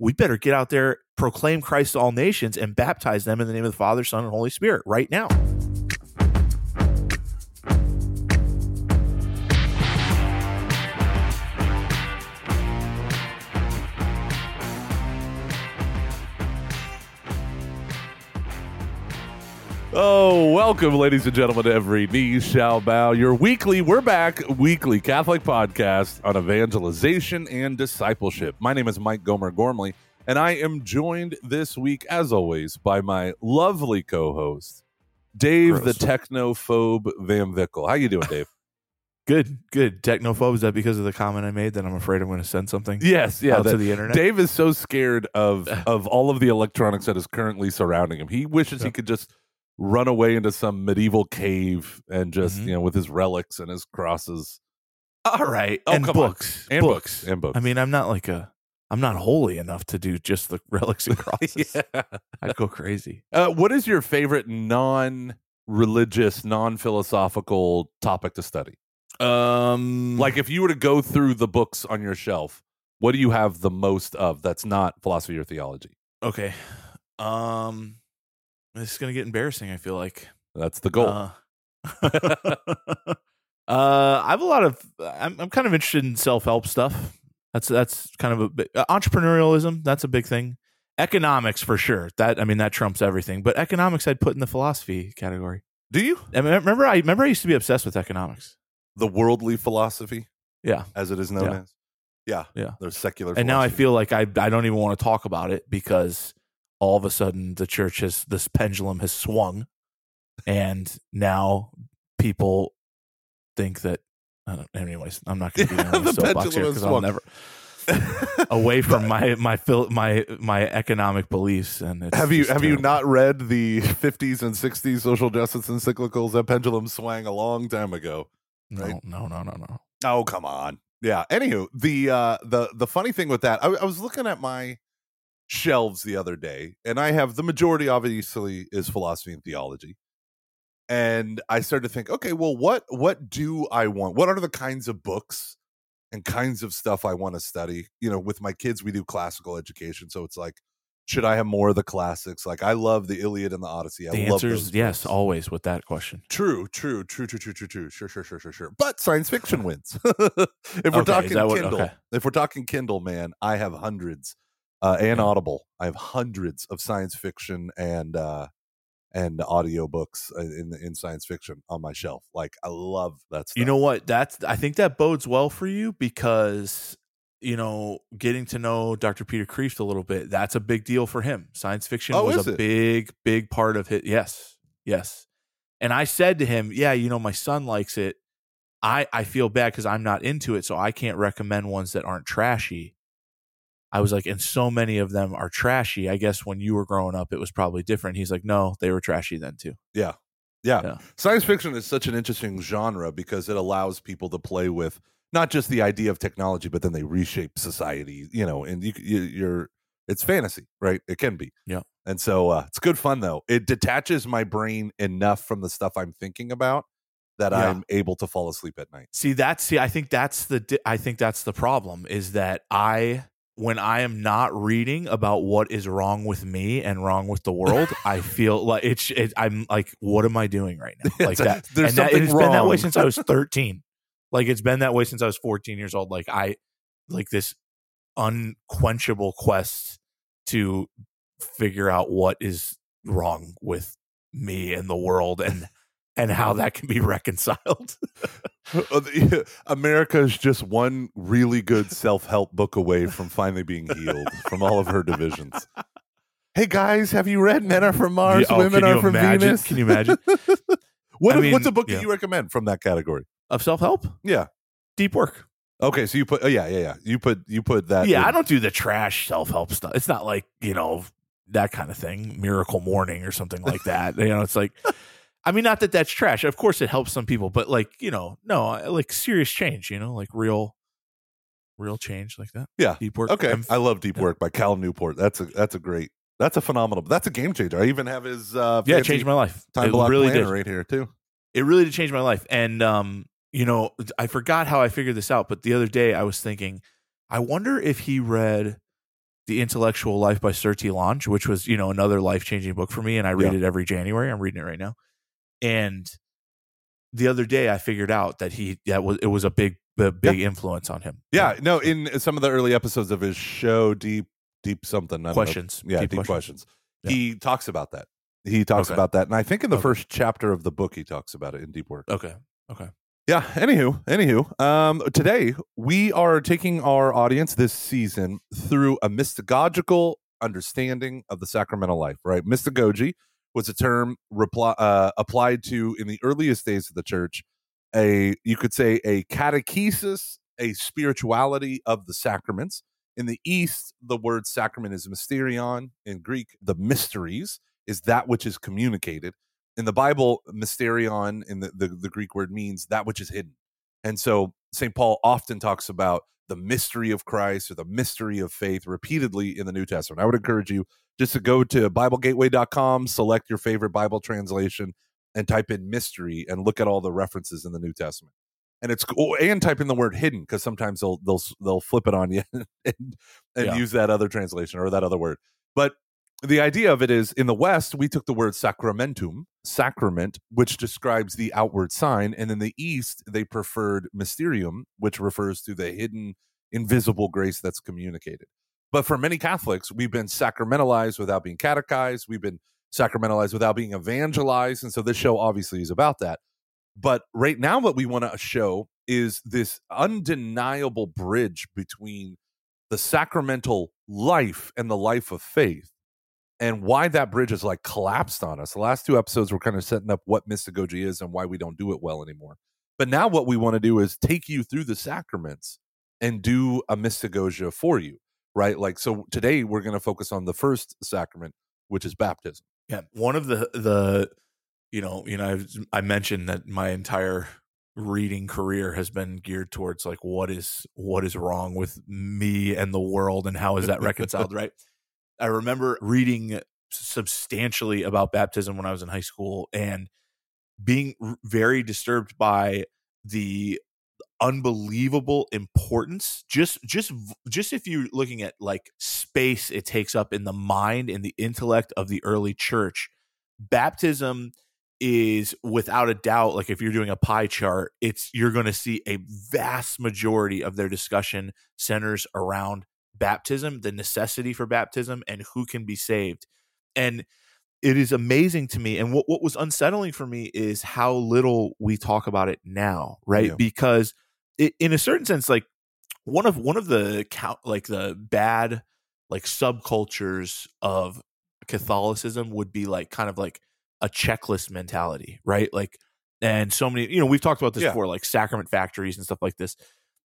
we better get out there, proclaim Christ to all nations, and baptize them in the name of the Father, Son, and Holy Spirit right now. Oh, welcome, ladies and gentlemen, to Every Knee Shall Bow. Your weekly, we're back, weekly Catholic podcast on evangelization and discipleship. My name is Mike Gomer Gormley, and I am joined this week, as always, by my lovely co-host, Dave Gross. the Technophobe Van Vickle. How you doing, Dave? Good, good. Technophobe, is that because of the comment I made that I'm afraid I'm going to send something yes, yeah. out to the internet? Dave is so scared of of all of the electronics that is currently surrounding him. He wishes he could just run away into some medieval cave and just Mhm. you know with his relics and his crosses All right. Oh, and come on. books. and books, and books. I mean, I'm not like a, I'm not holy enough to do just the relics and crosses. yeah. I'd go crazy. Uh, what is your favorite non-religious, non-philosophical topic to study? Um, Like if you were to go through the books on your shelf, what do you have the most of that's not philosophy or theology? okay. Um, this is going to get embarrassing. I feel like. That's the goal. Uh, uh, I have a lot of. I'm, I'm kind of interested in self help stuff. That's that's kind of a big, uh, entrepreneurialism. That's a big thing. Economics for sure. That I mean that trumps everything. But economics I'd put in the philosophy category. do you? I mean, remember I remember I used to be obsessed with economics. The worldly philosophy, Yeah, as it is known Yeah. as. Yeah, Yeah. There's secular, and now I feel like I I don't even want to talk about it because all of a sudden the church has this pendulum has swung, and now people think that. I don't, anyways, I'm not going to be on The soapbox here because I'll never away from my my my my economic beliefs. And it's have you have you not read the 50s and 60s social justice encyclicals? That pendulum swang a long time ago. No, right? no, no, no, no. Oh come on. Yeah. Anywho, the uh the the funny thing with that, I, I was looking at my shelves the other day, and I have the majority obviously is philosophy and theology. And I started to think, okay, well, what what do I want? What are the kinds of books and kinds of stuff I want to study? You know, with my kids, we do classical education, so it's like, should I have more of the classics? Like, I love the Iliad and the Odyssey. I The love answer is yes, always with that question. True, true, true, true, true, true, true. Sure, sure, sure, sure, sure. But science fiction wins. if we're Okay, talking what- Kindle, okay. if we're talking Kindle, man, I have hundreds, uh, and Audible. I have hundreds of science fiction and uh, and audiobooks in in science fiction on my shelf. Like I love that stuff. You know what? That's I think that bodes well for you because you know getting to know Dr. Peter Kreeft a little bit. That's a big deal for him. Science fiction Oh, was a it? big, big part of his Yes, yes. And I said to him, "Yeah, you know, my son likes it. I I feel bad because I'm not into it, so I can't recommend ones that aren't trashy." I was like, and so many of them are trashy. I guess when you were growing up, it was probably different. He's like, no, they were trashy then too. Yeah. Yeah. Yeah. Science fiction is such an interesting genre because it allows people to play with not just the idea of technology, but then they reshape society, you know, and you, you you're it's fantasy, right? It can be. Yeah. And so uh, it's good fun though. It detaches my brain enough from the stuff I'm thinking about that Yeah. I'm able to fall asleep at night. See, that's see, I think that's the I think that's the problem is that I when I am not reading about what is wrong with me and wrong with the world, I feel like it's it, I'm like, what am I doing right now? Like that. there's and that, something it's been that way since I was 13. like it's been that way since I was 14 years old. Like I like this unquenchable quest to figure out what is wrong with me and the world and and how that can be reconciled. America is just one really good self help book away from finally being healed from all of her divisions. Hey guys, have you read Men Are from Mars, Yeah, oh, Women Are from imagine? Venus? Can you imagine? What, I mean, what's a book yeah. that you recommend from that category? of self help, Yeah. deep work. Okay, so you put oh yeah, yeah, yeah. You put you put that yeah, in- I don't do the trash self help stuff. It's not like you know that kind of thing, miracle morning or something like that. you know, it's like, I mean, not that that's trash. Of course, it helps some people, but like you know, no, like serious change. You know, like real, real change like that. Yeah. deep work. Okay. I'm- I love Deep yeah. Work by Cal Newport. That's a that's a great that's a phenomenal that's a game changer. I even have his uh yeah, it changed my life. time it block really planner did. right here too. it really did change my life. And um, you know, I forgot how I figured this out, but the other day I was thinking, I wonder if he read The Intellectual Life by Sertillanges, which was, you know, another life changing book for me. And I read Yeah. it every January. I'm reading it right now. And the other day I figured out that he, that was, it was a big, a big influence on him. Yeah, no, in some of the early episodes of his show, Deep Deep something don't know. Questions. yeah, Deep Deep, Questions. questions. Yeah. He talks about that. He talks Okay. about that, and I think in the Okay. first chapter of the book, he talks about it in deep work. Okay. Okay. Yeah. Anywho, anywho, um, today we are taking our audience this season through a mystagogical understanding of the sacramental life. Right, mystagogy was a term reply, uh, applied to in the earliest days of the church. A you could say a catechesis, a spirituality of the sacraments. In the East, the word sacrament is mysterion. In Greek, the mysteries is that which is communicated in the Bible, mysterion in the, the, the Greek word means that which is hidden. And so St. Paul often talks about the mystery of Christ or the mystery of faith repeatedly in the New Testament. I would encourage you just to go to BibleGateway.com, select your favorite Bible translation, and type in mystery and look at all the references in the New Testament. And it's cool, and type in the word hidden because sometimes they'll they'll they'll flip it on you and, and Yeah. use that other translation or that other word. But the idea of it is in the West, we took the word sacramentum, sacrament, which describes the outward sign. And in the East, they preferred mysterium, which refers to the hidden, invisible grace that's communicated. But for many Catholics, we've been sacramentalized without being catechized. We've been sacramentalized without being evangelized. And so this show obviously is about that. But right now, what we want to show is this undeniable bridge between the sacramental life and the life of faith and why that bridge is like collapsed on us. The last two episodes were kind of setting up what mystagogy is and why we don't do it well anymore. But now what we want to do is take you through the sacraments and do a mystagogia for you, right? Like so today we're going to focus on the first sacrament, which is baptism. Yeah, one of the the you know you know I've, I mentioned that my entire reading career has been geared towards like what is what is wrong with me and the world and how is that reconciled right i remember reading substantially about baptism when i was in high school and being very disturbed by the unbelievable importance just just just if you're looking at like space it takes up in the mind and the intellect of the early church baptism is without a doubt like if you're doing a pie chart it's you're going to see a vast majority of their discussion centers around baptism the necessity for baptism and who can be saved and it is amazing to me and what, what was unsettling for me is how little we talk about it now right Yeah. because it, in a certain sense like one of one of the count like the bad like subcultures of catholicism would be like kind of like a checklist mentality right like and so many you know we've talked about this Yeah. before like sacrament factories and stuff like this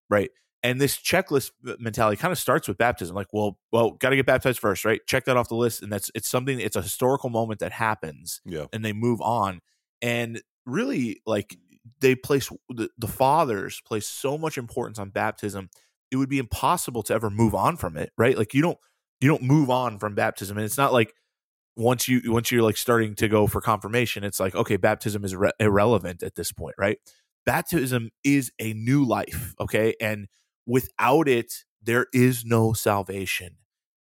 right and this checklist mentality kind of starts with baptism like well well got to get baptized first right? Check that off the list and that's it's something it's a historical moment that happens Yeah. and they move on. And really like they place the, the fathers place so much importance on baptism it would be impossible to ever move on from it right? Like you don't you don't move on from baptism and it's not like once you once you're like starting to go for confirmation it's like okay baptism is irre- irrelevant at this point right? Baptism is a new life okay? And without it there is no salvation.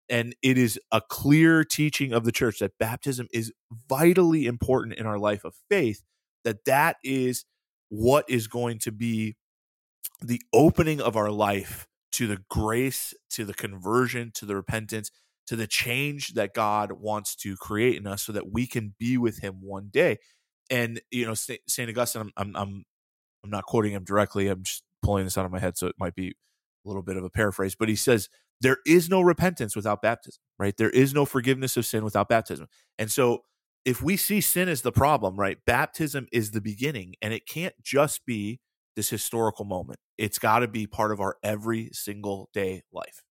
And it is a clear teaching of the church that baptism is vitally important in our life of faith that that is what is going to be the opening of our life to the grace to the conversion to the repentance to the change that God wants to create in us so that we can be with him one day. And you know Saint Augustine I'm, I'm I'm I'm not quoting him directly I'm just pulling this out of my head so it might be a little bit of a paraphrase but he says there is no repentance without baptism right there is no forgiveness of sin without baptism and so if we see sin as the problem right baptism is the beginning and it can't just be this historical moment it's got to be part of our every single day life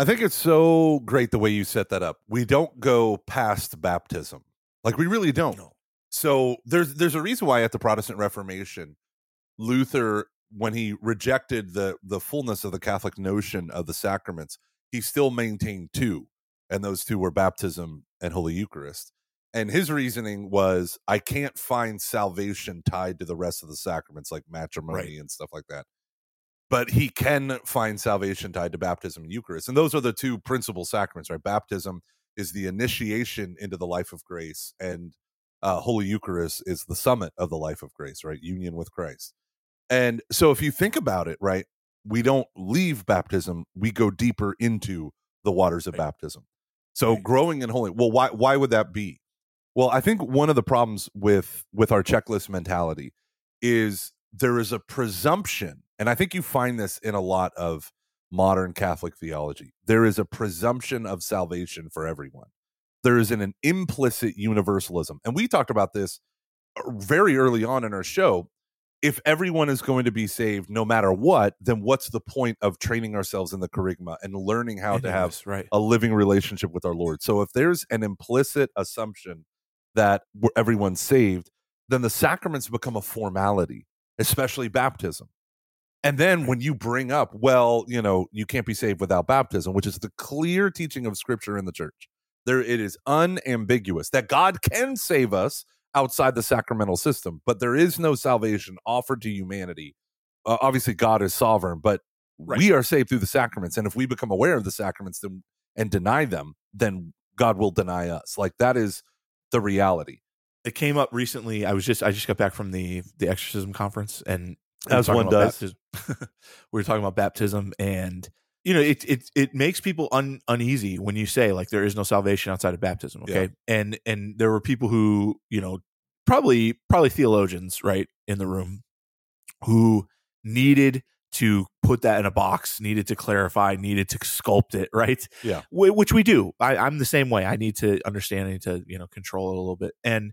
I think it's so great the way you set that up. We don't go past baptism. Like we really don't. no So there's there's a reason why at the Protestant Reformation, Luther, when he rejected the the fullness of the Catholic notion of the sacraments, he still maintained two, and those two were baptism and Holy Eucharist. And his reasoning was, I can't find salvation tied to the rest of the sacraments like matrimony Right. and stuff like that. but he can find salvation tied to baptism and Eucharist. And those are the two principal sacraments, right? Baptism is the initiation into the life of grace, and uh, Holy Eucharist is the summit of the life of grace, right? Union with Christ. And so if you think about it, right, we don't leave baptism, we go deeper into the waters of Right. baptism. So Right. growing in holy, well, why why would that be? Well, I think one of the problems with with our checklist mentality is there is a presumption, and I think you find this in a lot of modern Catholic theology. There is a presumption of salvation for everyone. There is an, an implicit universalism, and we talked about this uh, very early on in our show. If everyone is going to be saved no matter what, then what's the point of training ourselves in the charisma and learning how to have right. a living relationship with our Lord. So if there's an implicit assumption that everyone's saved, then the sacraments become a formality, especially baptism. And then when you bring up, well, you know, you can't be saved without baptism, which is the clear teaching of Scripture in the church. There, it is unambiguous that God can save us outside the sacramental system, but there is no salvation offered to humanity. Uh, obviously, God is sovereign, but Right. we are saved through the sacraments. And if we become aware of the sacraments then, and deny them, then God will deny us. Like that is the reality. it came up recently. I was just I just got back from the the exorcism conference, and As one does. we were talking about baptism, and you know it it it makes people un, uneasy when you say like there is no salvation outside of baptism. Okay, and and there were people who you know probably probably theologians right in the room who needed to put that in a box, needed to clarify, needed to sculpt it, right? Yeah. Wh- which we do. I, I'm the same way. I need to understand. I need to you know control it a little bit, and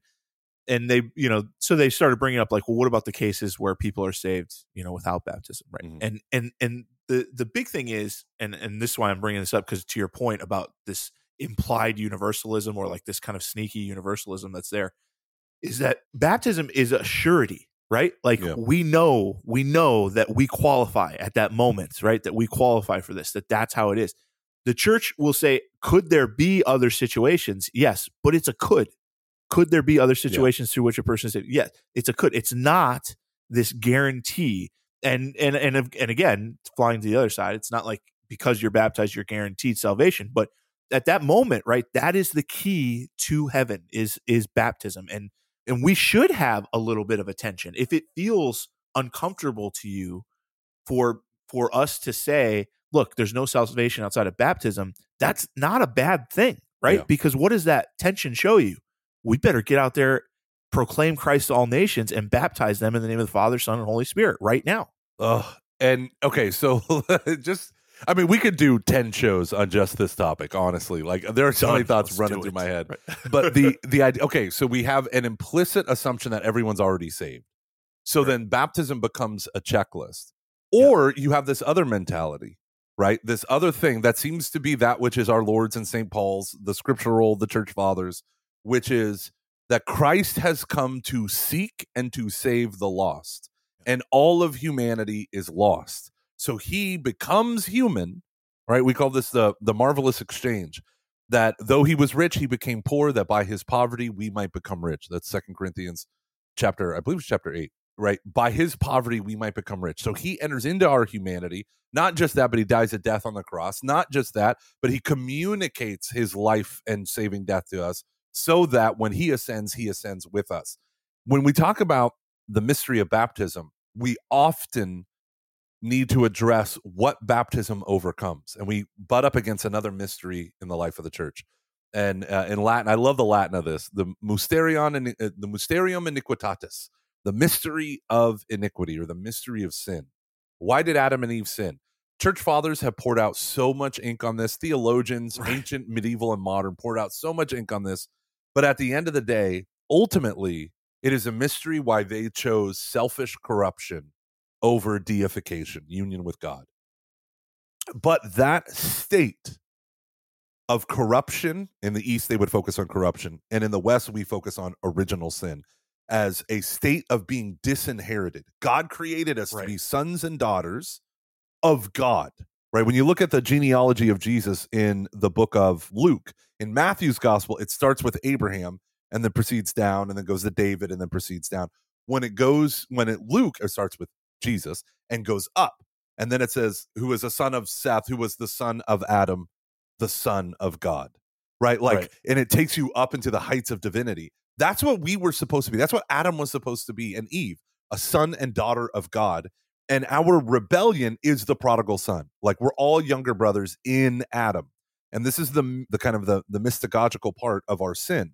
and they you know so they started bringing up like, well, what about the cases where people are saved you know without baptism, right? Mhm. And and and the the big thing is, and and this is why I'm bringing this up because to your point about this implied universalism or like this kind of sneaky universalism that's there is that baptism is a surety right? Like Yeah. we know we know that we qualify at that moment right? That we qualify for this that that's how it is. The church will say could there be other situations? Yes but it's a could. Could there be other situations through which a person is saved? yes it's a could. It's not this guarantee and and and and again flying to the other side it's not like because you're baptized you're guaranteed salvation but at that moment right that is the key to heaven is is baptism and and we should have a little bit of attention. If it feels uncomfortable to you for for us to say look there's no salvation outside of baptism that's not a bad thing right? Yeah. because what does that tension show you? We better get out there proclaim christ to all nations and baptize them in the name of the father son and holy spirit right now Ugh. And okay, so just I mean, we could do 10 shows on just this topic, honestly. Like there are so many thoughts Let's running through my head. Right. But the the idea okay, so we have an implicit assumption that everyone's already saved. So Right. then baptism becomes a checklist. Yeah. Or you have this other mentality, right? This other thing that seems to be that which is our Lord's and St. Paul's, the scriptural, the church fathers, which is that Christ has come to seek and to save the lost. And all of humanity is lost. So he becomes human, right? We call this the the marvelous exchange. That though he was rich, he became poor, that by his poverty we might become rich. That's Second Corinthians chapter, I believe it's chapter eight, right? By his poverty we might become rich. So he enters into our humanity. Not just that, but he dies a death on the cross. Not just that, but he communicates his life and saving death to us so that when he ascends, he ascends with us. When we talk about the mystery of baptism, we often need to address what baptism overcomes. And we butt up against another mystery in the life of the church. And uh, in Latin, I love the Latin of this, the mysterion, and uh, the mysterium iniquitatis, the mystery of iniquity or the mystery of sin. Why did Adam and Eve sin? Church fathers have poured out so much ink on this. Theologians, Right. ancient, medieval, and modern, poured out so much ink on this. But at the end of the day, ultimately, it is a mystery why they chose selfish corruption over deification, union with God. But that state of corruption in the East, they would focus on corruption. And in the West, we focus on original sin as a state of being disinherited. God created us Right. to be sons and daughters of God, right? When you look at the genealogy of Jesus in the book of Luke, in Matthew's gospel, it starts with Abraham and then proceeds down and then goes to David and then proceeds down. When it goes, when it Luke it starts with Jesus and goes up, And then it says, who is a son of Seth, who was the son of Adam, the son of God. Right? Like, Right. and it takes you up into the heights of divinity. That's what we were supposed to be. That's what Adam was supposed to be, and Eve, a son and daughter of God. And our rebellion is the prodigal son. Like we're all younger brothers in Adam. And this is the the kind of the the mystagogical part of our sin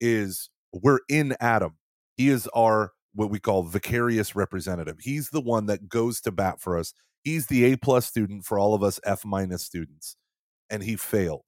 is we're in Adam. He is our what we call vicarious representative. He's the one that goes to bat for us. He's the A plus student for all of us F minus students. And he failed.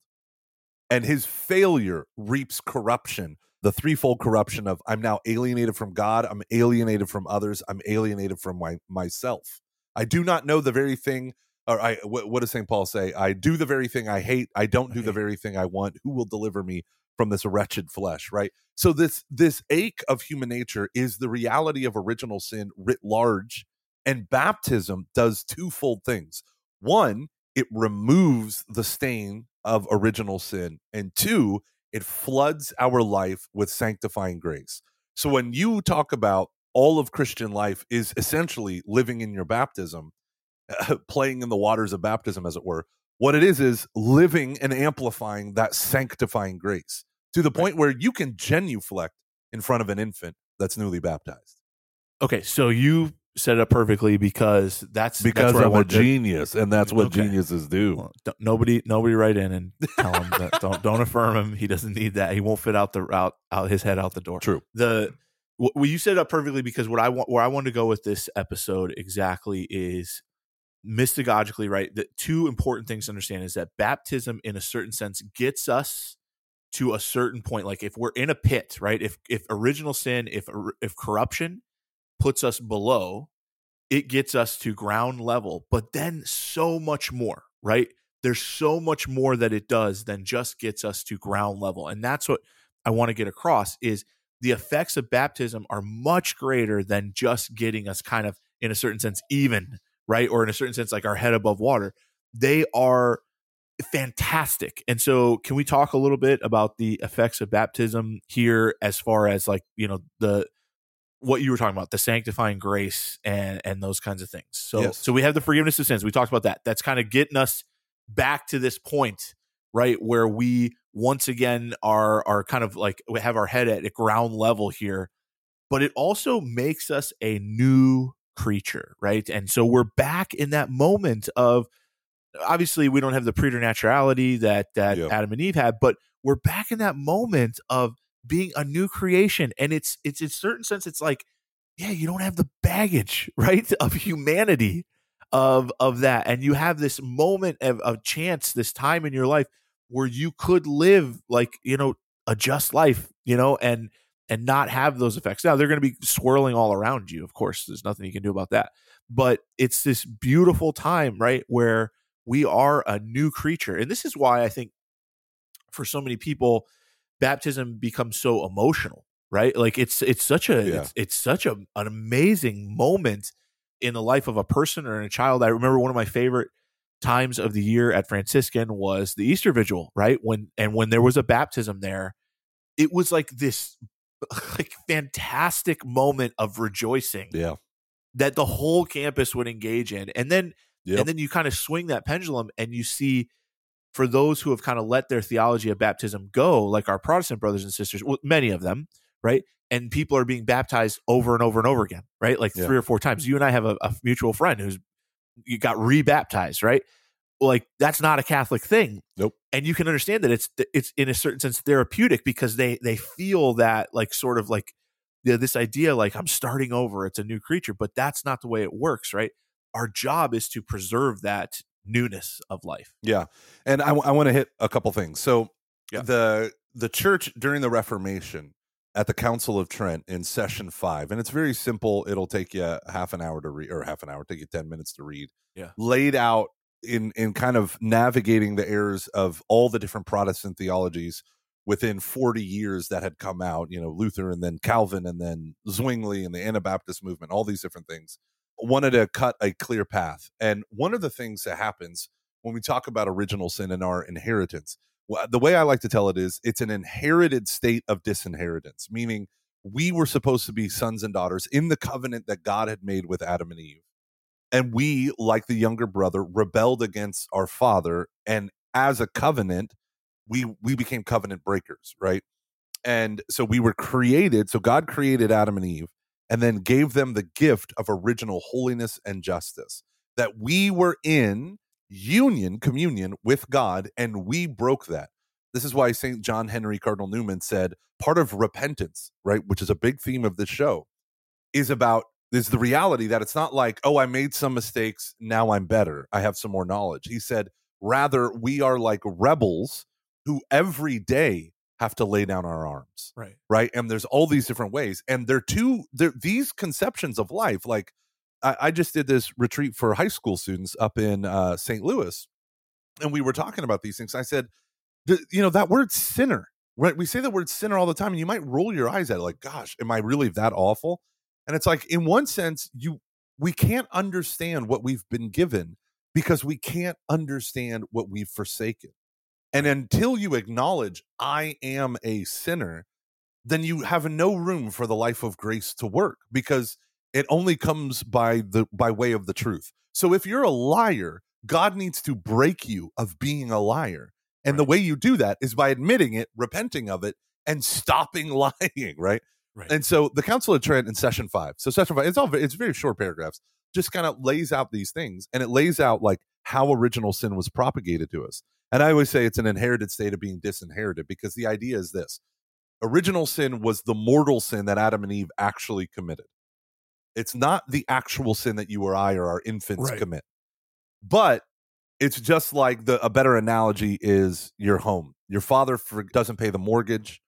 And his failure reaps corruption, the threefold corruption of I'm now alienated from God, I'm alienated from others, I'm alienated from my, myself. I do not know the very thing, or I what, what does St. Paul say? I do the very thing I hate, I don't do the very thing I want. Who will deliver me from this wretched flesh, right? So this this ache of human nature is the reality of original sin writ large, and baptism does twofold things. One, it removes the stain of original sin, and two, it floods our life with sanctifying grace. So when you talk about all of Christian life is essentially living in your baptism, playing in the waters of baptism, as it were. What it is is living and amplifying that sanctifying grace to the point where you can genuflect in front of an infant that's newly baptized Okay, so you set it up perfectly because that's because that's I'm a wanted to- genius, and that's what Okay. geniuses do. Well, nobody, nobody write in and tell him that don't don't affirm him. He doesn't need that. He won't fit out the out out his head out the door. True. The well, you set it up perfectly because what I want, where I want to go with this episode exactly is mystagogically right. The two important things to understand is that baptism, in a certain sense, gets us to a certain point. Like if we're in a pit, right? If if original sin, if if corruption puts us below, it gets us to ground level. But then so much more, right? There's so much more that it does than just gets us to ground level. And that's what I want to get across is the effects of baptism are much greater than just getting us kind of in a certain sense even, right? Or in a certain sense like our head above water. They are fantastic. And so can we talk a little bit about the effects of baptism here as far as like, you know, the what you were talking about, the sanctifying grace and and those kinds of things. So Yes. so we have the forgiveness of sins. We talked about that. That's kind of getting us back to this point, right, where we once again are are kind of like we have our head at a ground level here, but it also makes us a new creature, right? And so we're back in that moment of obviously we don't have the preternaturality that that Yeah. Adam and Eve had, but we're back in that moment of being a new creation and it's it's in certain sense it's like yeah you don't have the baggage right of humanity of of that and you have this moment of, of chance this time in your life where you could live like you know a just life you know and and not have those effects. Now they're going to be swirling all around you of course there's nothing you can do about that but it's this beautiful time right where we are a new creature and this is why i think for so many people baptism becomes so emotional right like it's it's such a Yeah. it's, it's such a, an amazing moment in the life of a person or in a child i remember one of my favorite times of the year at franciscan was the easter vigil right when and when there was a baptism there it was like this like fantastic moment of rejoicing Yeah. that the whole campus would engage in and then Yep. and then you kind of swing that pendulum and you see for those who have kind of let their theology of baptism go, like our Protestant brothers and sisters, well, many of them, right? And people are being baptized over and over and over again, right? Like Yeah. three or four times. You and I have a, a mutual friend who's you got rebaptized, right? Like that's not a Catholic thing. Nope. And you can understand that it's it's in a certain sense therapeutic because they they feel that like sort of like yeah, this idea like I'm starting over, it's a new creature, but that's not the way it works, right? Our job is to preserve that newness of life. Yeah, and I, I want to hit a couple things. So Yeah. the the church during the Reformation at the Council of Trent in session five, and it's very simple. It'll take you half an hour to read, or half an hour, take you ten minutes to read. Yeah. laid out in in kind of navigating the errors of all the different Protestant theologies within 40 years that had come out, you know, Luther and then Calvin and then Zwingli and the Anabaptist movement, all these different things. Wanted to cut a clear path. And one of the things that happens when we talk about original sin and our inheritance, the way I like to tell it is it's an inherited state of disinheritance, meaning we were supposed to be sons and daughters in the covenant that God had made with Adam and Eve. and we like the younger brother rebelled against our father and as a covenant we we became covenant breakers right and so we were created so god created adam and eve and then gave them the gift of original holiness and justice. That we were in union communion with god and we broke that. This is why st john henry cardinal newman said part of repentance right which is a big theme of this show is about is the reality that it's not like oh i made some mistakes now i'm better. I have some more knowledge. He said rather we are like rebels who every day have to lay down our arms Right. right? And there's all these different ways and they're two they're these conceptions of life like i, I just did this retreat for high school students up in uh, st louis and we were talking about these things i said the, you know that word sinner right? We say the word sinner all the time and you might roll your eyes at it like gosh am i really that awful? And it's like in one sense you we can't understand what we've been given because we can't understand what we've forsaken and until you acknowledge i am a sinner then you have no room for the life of grace to work because it only comes by the by way of the truth so if you're a liar god needs to break you of being a liar and the way you do that is by admitting it repenting of it and stopping lying right Right. and so the Council of Trent in session five. So session five, it's all it's very short paragraphs. Just kind of lays out these things, and it lays out like how original sin was propagated to us. And I always say it's an inherited state of being disinherited because the idea is this: original sin was the mortal sin that Adam and Eve actually committed. It's not the actual sin that you or I or our infants Right. commit, but it's just like the a better analogy is your home. Your father for, doesn't pay the mortgage.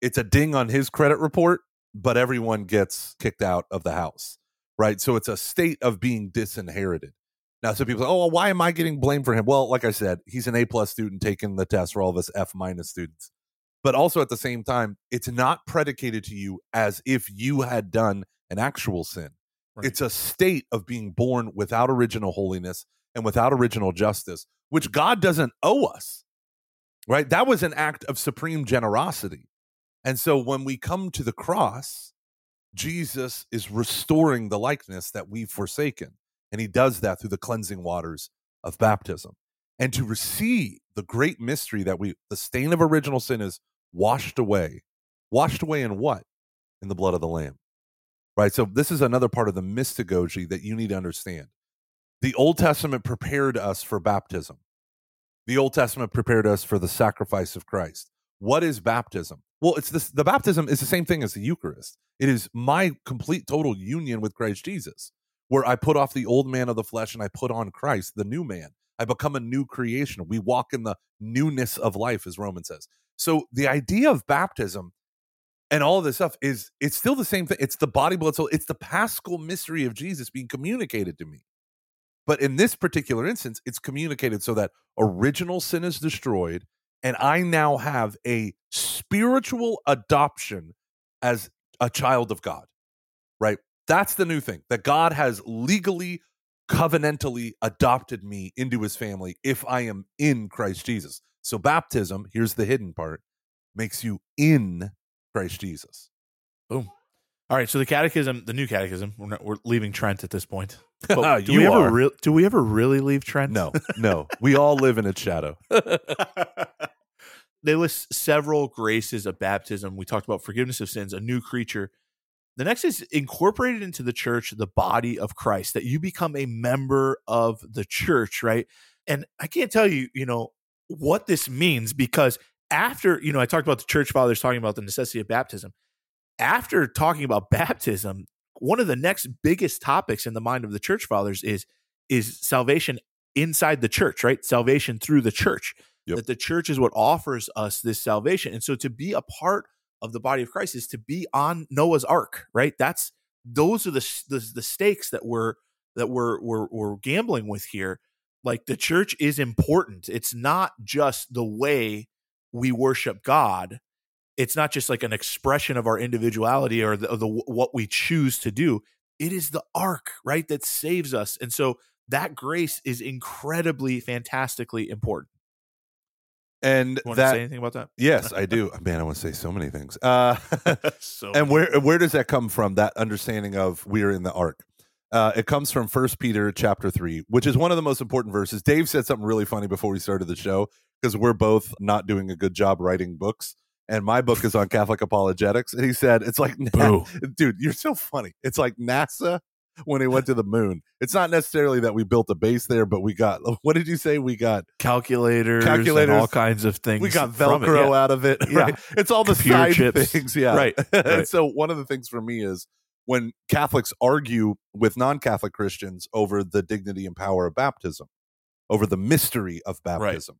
It's a ding on his credit report, but everyone gets kicked out of the house, right? So it's a state of being disinherited. Now, some people say, "Oh, well, why am I getting blamed for him?" Well, like I said, he's an A plus student taking the test for all of us F minus students. But also at the same time, it's not predicated to you as if you had done an actual sin. Right. It's a state of being born without original holiness and without original justice, which God doesn't owe us. Right? That was an act of supreme generosity. And so when we come to the cross, Jesus is restoring the likeness that we've forsaken. And he does that through the cleansing waters of baptism. And to receive the great mystery that we, the stain of original sin is washed away. Washed away in what? In the blood of the Lamb. Right? So this is another part of the mystagogy that you need to understand. The Old Testament prepared us for baptism. The Old Testament prepared us for the sacrifice of Christ. What is baptism? Well, it's this the baptism is the same thing as the Eucharist. It is my complete total union with Christ Jesus, where I put off the old man of the flesh and I put on Christ, the new man. I become a new creation. We walk in the newness of life, as Romans says. So the idea of baptism and all this stuff is it's still the same thing. It's the body, blood, soul. It's the paschal mystery of Jesus being communicated to me. But in this particular instance, it's communicated so that original sin is destroyed, and I now have a spiritual adoption as a child of God. Right? That's the new thing that God has legally, covenantally adopted me into his family if I am in Christ Jesus. So, baptism, here's the hidden part, makes you in Christ Jesus. Boom. All right. So the catechism, the new catechism, we're, not, we're leaving Trent at this point. But do You we ever real do we ever really leave Trent? No, no, we all live in its shadow. they list several graces of baptism. We talked about forgiveness of sins, a new creature. The next is incorporated into the church, the body of Christ, that you become a member of the church, right? And I can't tell you, you know, what this means because after, you know, I talked about the church fathers talking about the necessity of baptism. After talking about baptism, one of the next biggest topics in the mind of the church fathers is is salvation inside the church, right? Salvation through the church. Yep. That the church is what offers us this salvation. And so to be a part of the body of Christ is to be on Noah's ark, right? That's those are the the, the stakes that we're that we're, we're we're gambling with here. Like the church is important. It's not just the way we worship God. It's not just like an expression of our individuality or the, of the what we choose to do. It is the ark, right, that saves us. And so that grace is incredibly, fantastically important. And You want to say anything about that? yes, I do. Man, I want to say so many things. Uh, so and where where does that come from? That understanding of we're in the ark. Uh, it comes from First Peter chapter three, which is one of the most important verses. Dave said something really funny before we started the show because we're both not doing a good job writing books, and my book is on Catholic apologetics. And he said, "It's like, dude, you're so funny. It's like NASA when they went to the moon. It's not necessarily that we built a base there, but we got what did you say? We got calculators, Calculators. and all kinds of things. we got Velcro yeah. out of it. Yeah. Right? It's all the Computer side chips. things. Yeah. Right, and right. so one of the things for me is when Catholics argue with non-Catholic Christians over the dignity and power of baptism, over the mystery of baptism.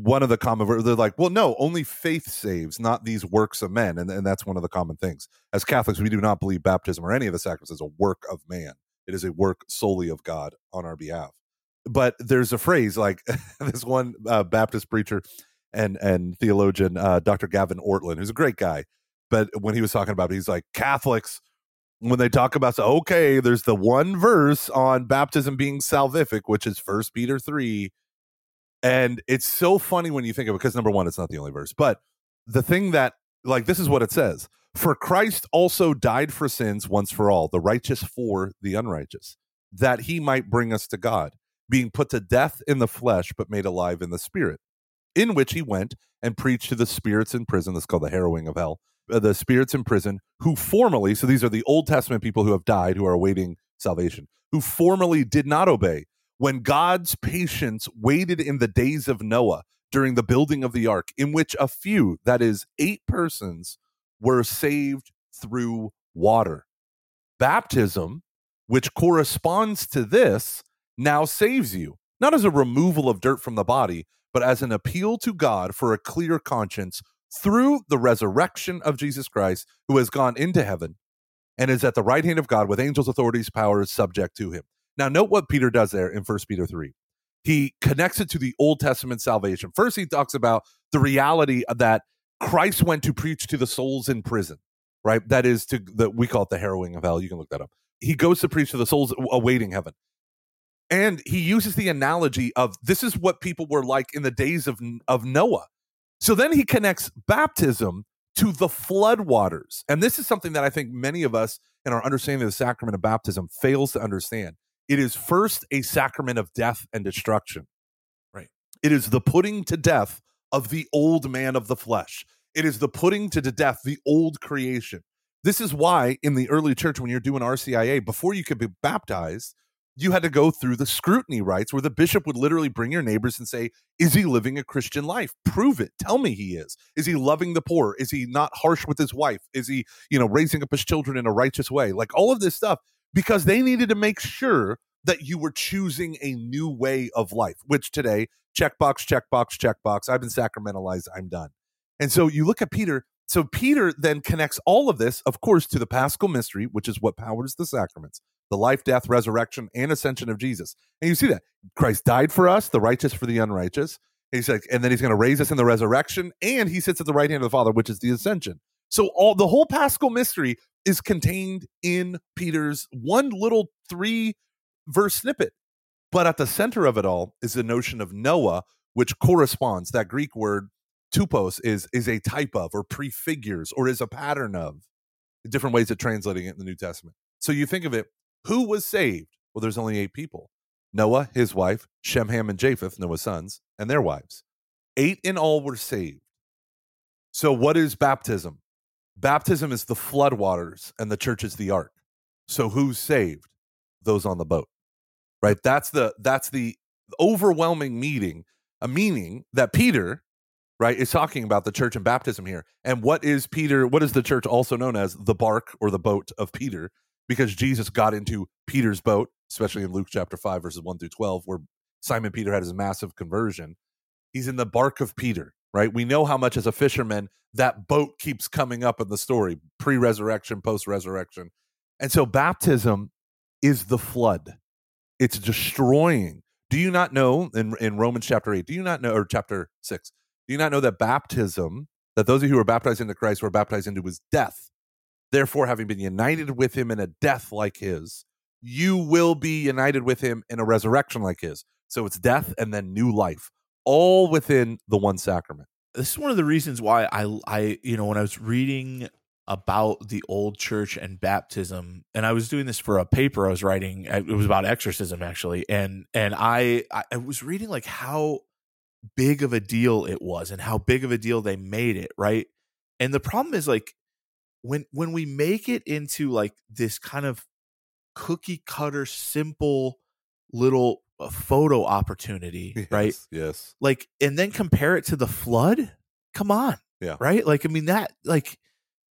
One of the common they're like, well, no, only faith saves, not these works of men, and, and that's one of the common things. As Catholics, we do not believe baptism or any of the sacraments is a work of man. It is a work solely of God on our behalf. But there's a phrase like this one uh, Baptist preacher and and theologian, uh, Dr. Gavin Ortlund, who's a great guy. But when he was talking about it, he's like Catholics when they talk about so okay, there's the one verse on baptism being salvific, which is First Peter three, and it's so funny when you think of it because number one, it's not the only verse, but the thing that like this is what it says: For Christ also died for sins once for all, the righteous for the unrighteous, that he might bring us to God, being put to death in the flesh, but made alive in the spirit, in which he went and preached to the spirits in prison. That's called the harrowing of hell. uh, The spirits in prison who formerly, so these are the Old Testament people who have died, who are awaiting salvation, who formerly did not obey. When God's patience waited in the days of Noah during the building of the ark, in which a few, that is, eight persons, were saved through water. Baptism, which corresponds to this, now saves you, not as a removal of dirt from the body, but as an appeal to God for a clear conscience through the resurrection of Jesus Christ, who has gone into heaven and is at the right hand of God with angels, authorities, powers subject to him. Now, note what Peter does there in 1 Peter 3. He connects it to the Old Testament salvation. First, he talks about the reality that Christ went to preach to the souls in prison, right? That is to the we call it the harrowing of hell. You can look that up. He goes to preach to the souls awaiting heaven. And he uses the analogy of this is what people were like in the days of, of Noah. So then he connects baptism to the flood waters. And this is something that I think many of us in our understanding of the sacrament of baptism fails to understand. It is first a sacrament of death and destruction. Right. It is the putting to death of the old man of the flesh. It is the putting to death the old creation. This is why in the early church, when you're doing RCIA, before you could be baptized, you had to go through the scrutiny rites where the bishop would literally bring your neighbors and say, Is he living a Christian life? Prove it. Tell me he is. Is he loving the poor? Is he not harsh with his wife? Is he, you know, raising up his children in a righteous way? Like all of this stuff, because they needed to make sure that you were choosing a new way of life, which today, checkbox, checkbox, checkbox. I've been sacramentalized. I'm done. And so you look at Peter. So Peter then connects all of this, of course, to the paschal mystery, which is what powers the sacraments the life, death, resurrection, and ascension of Jesus. And you see that Christ died for us, the righteous for the unrighteous. And he's like, and then he's going to raise us in the resurrection, and he sits at the right hand of the Father, which is the ascension. So all the whole paschal mystery is contained in Peter's one little three verse snippet. But at the center of it all is the notion of Noah, which corresponds, that Greek word tupos is is a type of or prefigures or is a pattern of different ways of translating it in the New Testament. So you think of it, who was saved? Well, there's only eight people. Noah, his wife, Shem, Ham, and Japheth, Noah's sons, and their wives. Eight in all were saved. So what is baptism? Baptism is the floodwaters and the church is the ark. So who's saved? Those on the boat. Right? That's the that's the overwhelming meaning, a meaning that Peter, right, is talking about the church and baptism here. And what is Peter, what is the church also known as the bark or the boat of Peter? Because Jesus got into Peter's boat, especially in Luke chapter 5, verses 1 through 12, where Simon Peter had his massive conversion. He's in the bark of Peter, right? We know how much as a fisherman that boat keeps coming up in the story, pre resurrection, post resurrection. And so baptism is the flood, it's destroying. Do you not know in, in Romans chapter 8, do you not know, or chapter 6, do you not know that baptism, that those of you who are baptized into Christ were baptized into his death? Therefore, having been united with him in a death like his, you will be united with him in a resurrection like his. So it's death and then new life, all within the one sacrament. this is one of the reasons why I I you know when I was reading about the old church and baptism and i was doing this for a paper i was writing it was about exorcism actually and and i i was reading like how big of a deal it was and how big of a deal they made it right and the problem is like when when we make it into like this kind of cookie cutter simple little uh, photo opportunity Yes, right? Yes. like and then compare it to the flood? Come on Yeah. right? Like i mean that like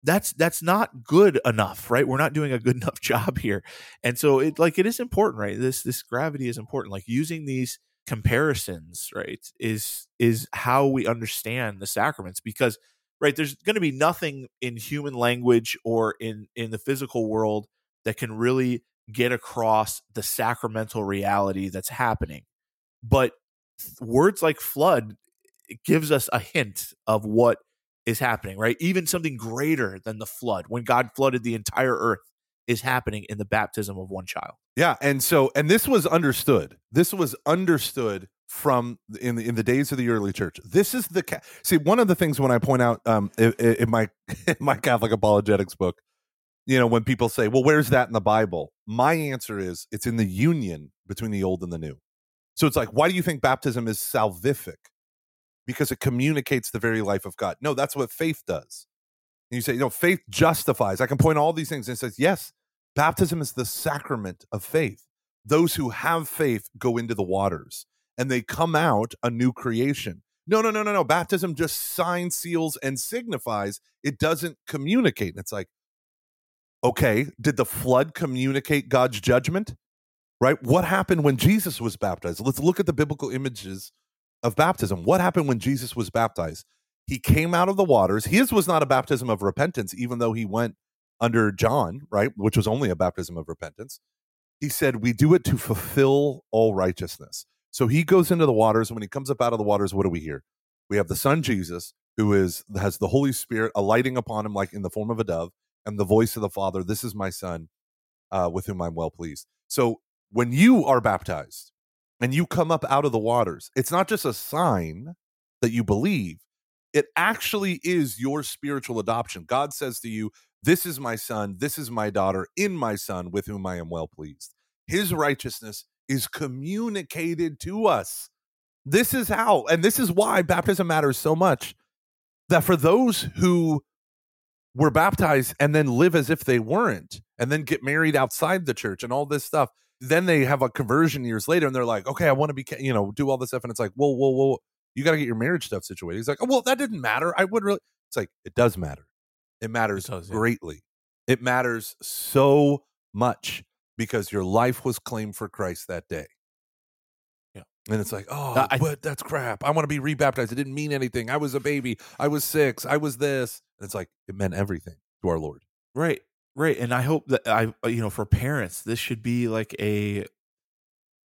that's that's not good enough right? We're not doing a good enough job here. And so it like it is important right? This this gravity is important. Like using these comparisons right is is how we understand the sacraments because right there's going to be nothing in human language or in in the physical world that can really get across the sacramental reality that's happening but words like flood gives us a hint of what is happening right even something greater than the flood when god flooded the entire earth is happening in the baptism of one child Yeah, and so and this was understood. This was understood from in the in the days of the early church. This is the see one of the things when I point out um in, in my in my Catholic apologetics book, you know, when people say, "Well, where's that in the Bible?" My answer is it's in the union between the old and the new. So it's like, why do you think baptism is salvific? Because it communicates the very life of God. No, that's what faith does. And you say, you know, faith justifies. I can point all these things and says, yes, baptism is the sacrament of faith. Those who have faith go into the waters and they come out a new creation. No, no, no, no, no. Baptism just signs, seals, and signifies. It doesn't communicate. And it's like, okay, did the flood communicate God's judgment? Right? What happened when Jesus was baptized? Let's look at the biblical images of baptism. What happened when Jesus was baptized? He came out of the waters. His was not a baptism of repentance, even though he went under John, right, which was only a baptism of repentance. He said, We do it to fulfill all righteousness. So he goes into the waters. And when he comes up out of the waters, what do we hear? We have the Son Jesus, who is has the Holy Spirit alighting upon him like in the form of a dove, and the voice of the Father, This is my Son, uh, with whom I'm well pleased. So when you are baptized and you come up out of the waters, it's not just a sign that you believe, it actually is your spiritual adoption. God says to you, This is my son, this is my daughter, in my son, with whom I am well pleased. His righteousness is communicated to us. This is how, and this is why baptism matters so much. That for those who were baptized and then live as if they weren't, and then get married outside the church and all this stuff, then they have a conversion years later and they're like, okay, I want to be, you know, do all this stuff. And it's like, whoa, whoa, whoa, you got to get your marriage stuff situated. He's like, oh, well, that didn't matter. I would really, it's like, it does matter. It matters It does, yeah. greatly. It matters so much because your life was claimed for Christ that day. And it's like, oh, Uh, I- but that's crap. I want to be rebaptized. It didn't mean anything. I was a baby. I was six. I was this. And it's like, it meant everything to our Lord. Right. Right. And I hope that I, uh, you know, for parents, this should be like a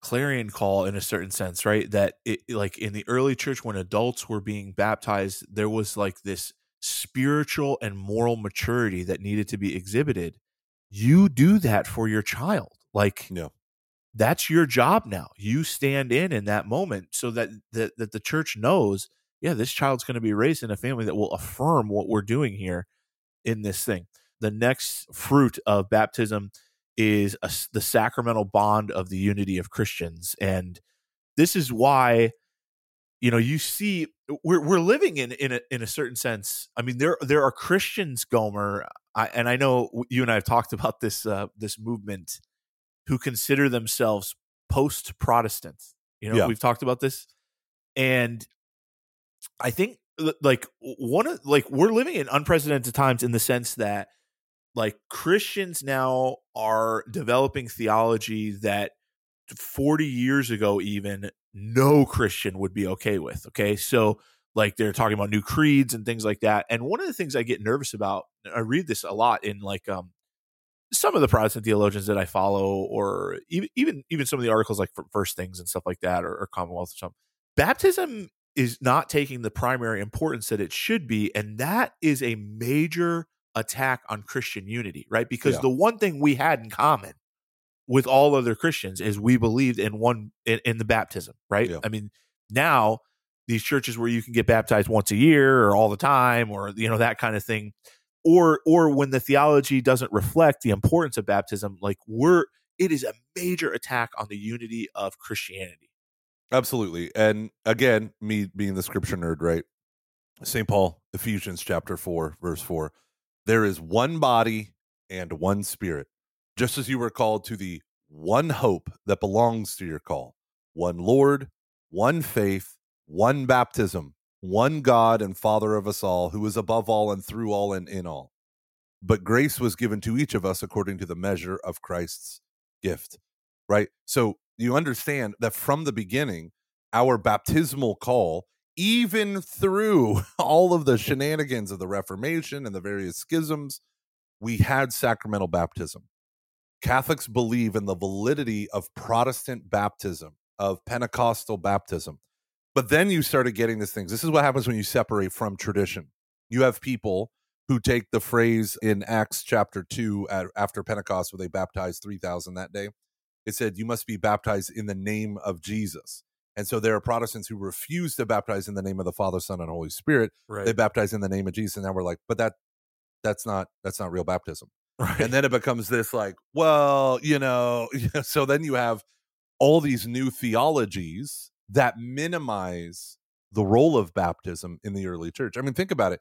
clarion call in a certain sense, right? That it, like in the early church, when adults were being baptized, there was like this spiritual and moral maturity that needed to be exhibited. You do that for your child. Like, Yeah. That's your job now. You stand in in that moment so that that, that the church knows, yeah, this child's going to be raised in a family that will affirm what we're doing here in this thing. The next fruit of baptism is a the sacramental bond of the unity of Christians, and this is why you know you see we're we're living in in a, in a certain sense. I mean there there are Christians, Gomer, I, and I know you and I have talked about this uh, this movement who consider themselves post Protestant. You know, Yeah. we've talked about this, and I think like one of like we're living in unprecedented times in the sense that like Christians now are developing theology that 40 years ago even no Christian would be okay with. Okay. So like they're talking about new creeds and things like that. And one of the things I get nervous about, I read this a lot in like um some of the Protestant theologians that I follow, or even even even some of the articles like First Things and stuff like that, or, or Commonweal or something. Baptism is not taking the primary importance that it should be, and that is a major attack on Christian unity, right? Because Yeah. the one thing we had in common with all other Christians is we believed in one in, in the baptism, right? Yeah. I mean, now these churches where you can get baptized once a year or all the time or you know that kind of thing or or when the theology doesn't reflect the importance of baptism, like we're it is a major attack on the unity of Christianity. Absolutely. And again, me being the scripture nerd, right? St. Paul, Ephesians chapter 4, verse 4. There is one body and one spirit, just as you were called to the one hope that belongs to your call, one Lord, one faith, one baptism, one God and Father of us all, who is above all and through all and in all. But grace was given to each of us according to the measure of Christ's gift, right? So you understand that from the beginning, our baptismal call, even through all of the shenanigans of the Reformation and the various schisms, we had sacramental baptism. Catholics believe in the validity of Protestant baptism, of Pentecostal baptism. But then you started getting these things. This is what happens when you separate from tradition. You have people who take the phrase in Acts chapter 2 at, after Pentecost, where they baptized 3,000 that day. It said, You must be baptized in the name of Jesus. And so there are Protestants who refuse to baptize in the name of the Father, Son, and Holy Spirit. Right. They baptize in the name of Jesus. And now we're like, but that that's not that's not real baptism. right. And then it becomes this like, well, you know, so then you have all these new theologies that minimize the role of baptism in the early church. I mean, think about it.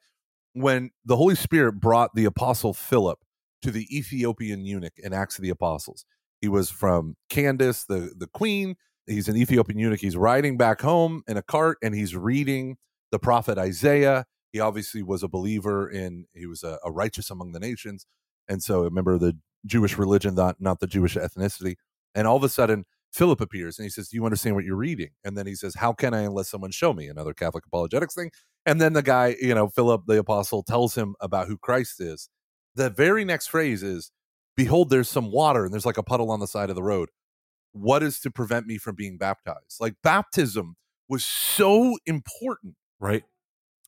When the Holy Spirit brought the apostle Philip to the Ethiopian eunuch in Acts of the Apostles, he was from Candace, the, the queen. He's an Ethiopian eunuch. He's riding back home in a cart and he's reading the prophet Isaiah. He obviously was a believer in, he was a, a righteous among the nations. And so, a member of the Jewish religion, not, not the Jewish ethnicity. And all of a sudden, Philip appears and he says, Do you understand what you're reading? And then he says, How can I unless someone show me? Another Catholic apologetics thing. And then the guy, you know, Philip the apostle tells him about who Christ is. The very next phrase is, Behold, there's some water and there's like a puddle on the side of the road. What is to prevent me from being baptized? Like baptism was so important right.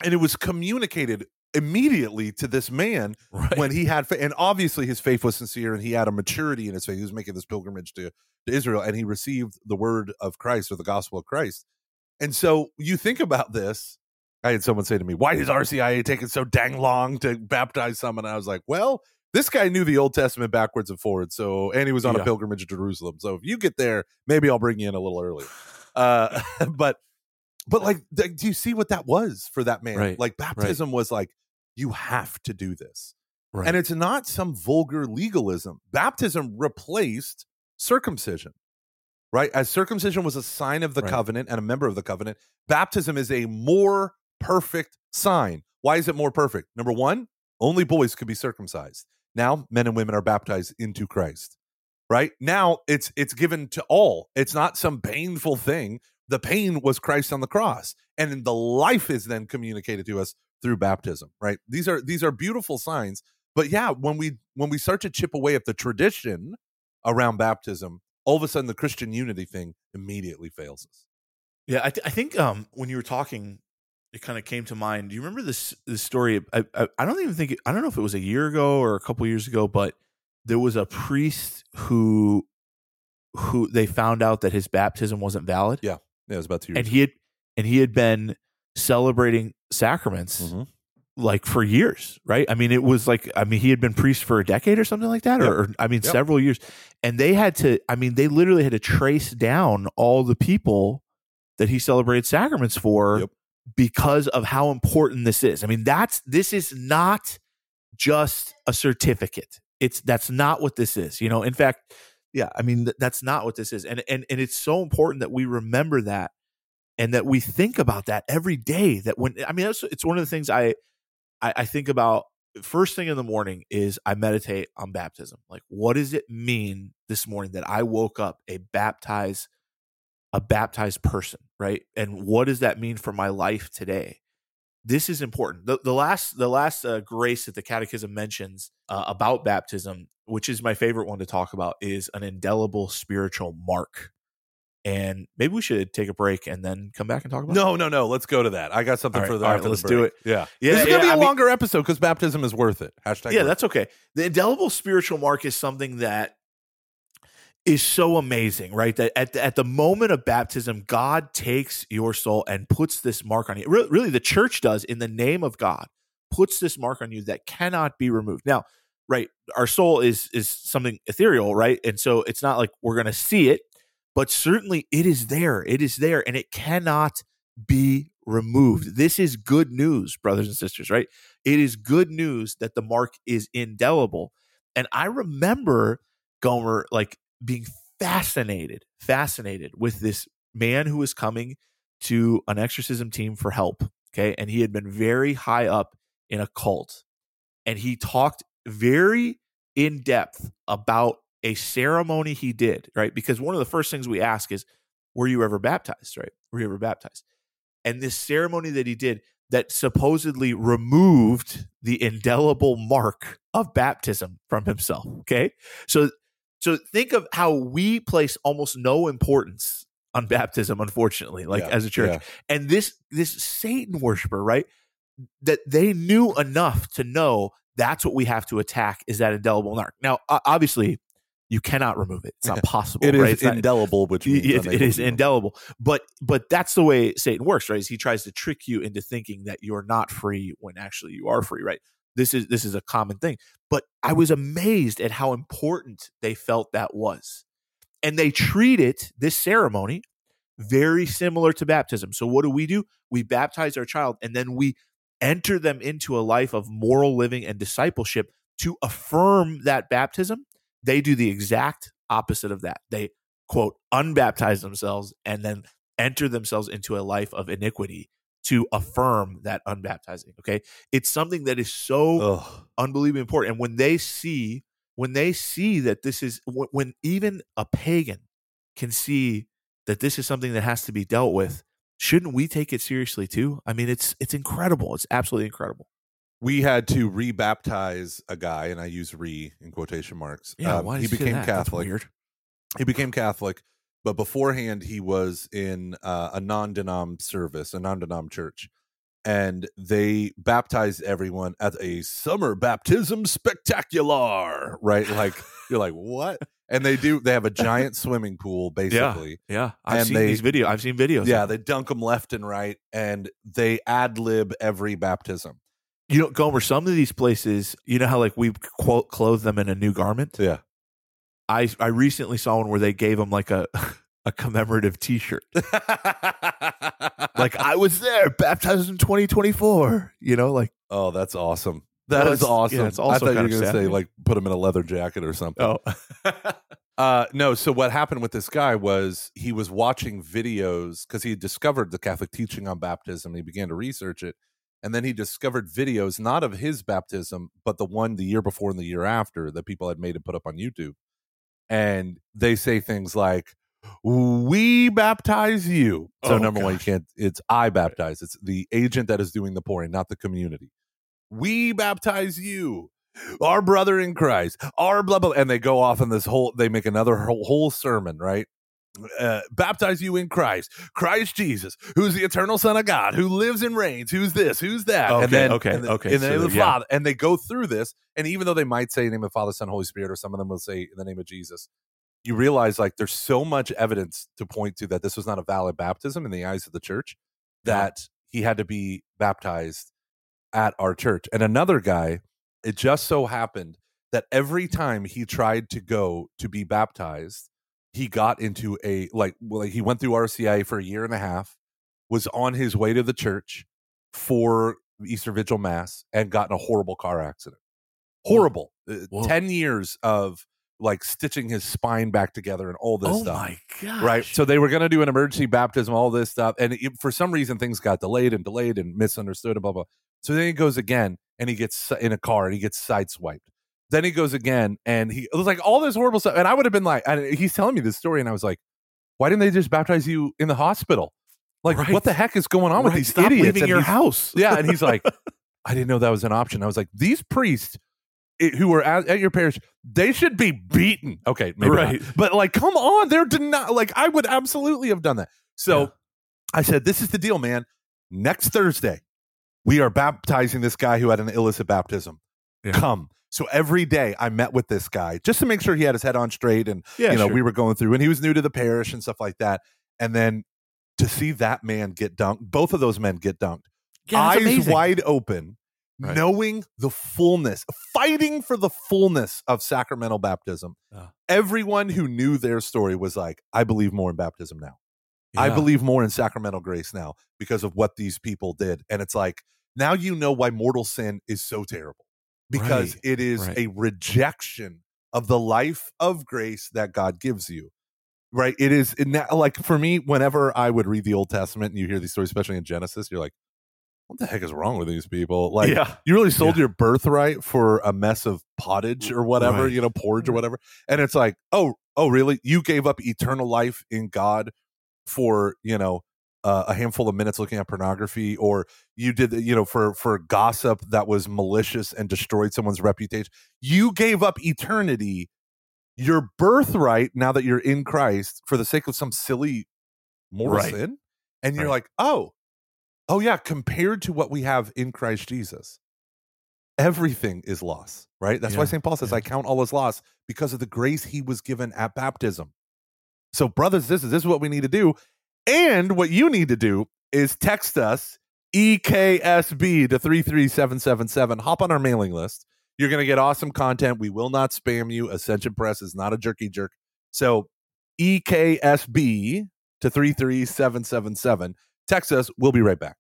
and it was communicated immediately to this man Right. when he had and obviously his faith was sincere and he had a maturity in his faith. He was making this pilgrimage to, to israel and he received the word of christ or the gospel of christ. And so you think about this. I had someone say to me why is rcia taking so dang long to baptize someone? And i was like well this guy knew the old testament backwards and forwards so and he was on Yeah. a pilgrimage to jerusalem. So if you get there maybe i'll bring you in a little early. Uh but but like do you see what that was for that man Right, like baptism was like you have to do this right. and it's not some vulgar legalism. Baptism replaced circumcision, right? As circumcision was a sign of the Right. covenant and a member of the covenant, baptism is a more perfect sign. Why is it more perfect? Number one, only boys could be circumcised. Now, men and women are baptized into Christ, right? Now it's it's given to all. It's not some painful thing. The pain was Christ on the cross, and the life is then communicated to us through baptism, right? These are these are beautiful signs but yeah when we when we start to chip away at the tradition around baptism all of a sudden the christian unity thing immediately fails us Yeah, I, th- I think um, when you were talking, it kind of came to mind. Do you remember this this story? I, I, I don't even think I don't know if it was a year ago or a couple years ago, but there was a priest who who they found out that his baptism wasn't valid, yeah it was about two years. and he had and he had been celebrating sacraments Mhm. like for years, right? I mean, it was like I mean he had been priest for a decade or something like that, Yep. or, or I mean Yep. several years, and they had to. I mean, they literally had to trace down all the people that he celebrated sacraments for Yep. because of how important this is. I mean, that's this is not just a certificate. It's that's not what this is. You know, in fact, yeah, I mean th- that's not what this is, and and and it's so important that we remember that and that we think about that every day. That when I mean, it's one of the things I, I I think about first thing in the morning is I meditate on baptism. Like, what does it mean this morning that I woke up a baptized a baptized person, right? And what does that mean for my life today? This is important. The, the last the last uh, grace that the Catechism mentions uh, about baptism, which is my favorite one to talk about, is an indelible spiritual mark. And maybe we should take a break and then come back and talk about. it. no no no let's go to that i got something right, for right, let's do it. yeah Yeah, this is yeah, gonna be a I mean- longer episode because baptism is worth it hashtag yeah, worth that's okay. The indelible spiritual mark is something that is so amazing, right? That at the, at the moment of baptism, God takes your soul and puts this mark on you. Really, really, the church does in the name of God. puts this mark on you that cannot be removed. Now, right, our soul is is something ethereal, right? And so it's not like we're going to see it, but certainly it is there. It is there and it cannot be removed. This is good news, brothers and sisters, right? It is good news that the mark is indelible. And I remember Gomer like being fascinated, fascinated with this man who was coming to an exorcism team for help. Okay. And he had been very high up in a cult. And he talked very in depth about a ceremony he did, right? Because one of the first things we ask is, were you ever baptized, right? Were you ever baptized? And this ceremony that he did that supposedly removed the indelible mark of baptism from himself. Okay. So so think of how we place almost no importance on baptism, unfortunately, like Yeah, as a church. yeah. And this this Satan worshiper, right? That they knew enough to know that's what we have to attack is that indelible mark. Now, obviously, you cannot remove it. It's not possible. It is right? It's not- indelible, which it- it- it is indelible but but that's the way satan works right is he tries to trick you into thinking that you're not free when actually you are free right this is this is a common thing but i mm-hmm. was amazed at how important they felt that was and they treat it this ceremony very similar to baptism. So what do we do? We baptize our child and then we enter them into a life of moral living and discipleship to affirm that baptism. They do the exact opposite of that. They quote unbaptize themselves and then enter themselves into a life of iniquity to affirm that unbaptizing okay it's something that is so Ugh. unbelievably important and when they see when they see that this is when, when even a pagan can see that this is something that has to be dealt with shouldn't we take it seriously too i mean it's it's incredible it's absolutely incredible we had to rebaptize a guy, and I use "re" in quotation marks. yeah Um, why he became that? That's Catholic. weird He became Catholic, but beforehand he was in uh, a non-denom service, a non-denom church, and they baptized everyone at a summer baptism spectacular. Right, like you're like what? And they do. They have a giant swimming pool, basically. yeah yeah. i've And seen they- these videos i've seen videos Yeah, they dunk them left and right, and they ad lib every baptism. you know gomer some of these places you know how like we quote clothe them in a new garment Yeah. I I recently saw one where they gave him like a a commemorative T-shirt. Like I was there, baptized in 2024. You know, like oh, that's awesome. That Well, is awesome. yeah, it's I also thought you were going to say like put him in a leather jacket or something. oh, Uh, no. So what happened with this guy was he was watching videos because he discovered the Catholic teaching on baptism. He began to research it, and then he discovered videos not of his baptism, but the one the year before and the year after that people had made and put up on YouTube. And they say things like, "We baptize you." So Oh, number one, you can't. It's I baptize. It's the agent that is doing the pouring, not the community. We baptize you our brother in Christ, our blah blah, and they go off on this whole. They make another whole, whole sermon, right? Uh, baptize you in Christ, Christ Jesus, who's the eternal Son of God, who lives and reigns. Who's this? Who's that? Okay, and then, okay, and then- okay, In the so name of the yeah. Father, and they go through this, and even though they might say in the name of Father, Son, Holy Spirit, or some of them will say in the name of Jesus, you realize like there's so much evidence to point to that this was not a valid baptism in the eyes of the church that he had to be baptized at our church. And another guy, it just so happened that every time he tried to go to be baptized, he got into a like well, he went through RCIA for a year and a half, was on his way to the church for Easter Vigil Mass, and got in a horrible car accident. Horrible. Uh, Whoa. 10 years of like stitching his spine back together and all this oh stuff my god! right? So they were going to do an emergency baptism, all this stuff, and it, for some reason things got delayed and delayed and misunderstood and blah blah. So then he goes again, and he gets in a car and he gets sideswiped. Then he goes again, and he it was like all this horrible stuff. And I would have been like, and he's telling me this story, and I was like, why didn't they just baptize you in the hospital? Like, Right. what the heck is going on with these stop idiots? leaving And your house. yeah, and he's like, I didn't know that was an option. I was like, these priests i- who were at, at your parish, they should be beaten. Okay, maybe not. Right. but like, come on, they're not like I would absolutely have done that. So Yeah. I said, this is the deal, man. Next Thursday, we are baptizing this guy who had an illicit baptism. Yeah. Come. So every day I met with this guy just to make sure he had his head on straight and yeah, you know, sure. we were going through and he was new to the parish and stuff like that. And then to see that man get dunked, both of those men get dunked yeah, eyes amazing. wide open Right. knowing the fullness, fighting for the fullness of sacramental baptism. Yeah. Everyone who knew their story was like, I believe more in baptism now. I believe more in sacramental grace now because of what these people did. And it's like, now you know why mortal sin is so terrible because Right, it is right. a rejection of the life of grace that God gives you. Right. It is na- like for me, whenever I would read the Old Testament and you hear these stories, especially in Genesis, you're like, what the heck is wrong with these people? Like, yeah. you really sold Yeah. your birthright for a mess of pottage or whatever, Right. you know, porridge or whatever. And it's like, oh, oh, really? You gave up eternal life in God for, you know, uh, a handful of minutes looking at pornography, or you did, you know, for for gossip that was malicious and destroyed someone's reputation. You gave up eternity, your birthright, now that you're in Christ, for the sake of some silly mortal Right. sin. And you're Right. like, oh, oh yeah, compared to what we have in Christ Jesus, everything is loss, right? That's why St. Paul says, yeah. I count all as loss because of the grace he was given at baptism. So, brothers, this is this is what we need to do. And what you need to do is text us EKSB to 33777. Hop on our mailing list. You're going to get awesome content. We will not spam you. Ascension Press is not a jerky jerk. So, EKSB to 33777. Text us. We'll be right back.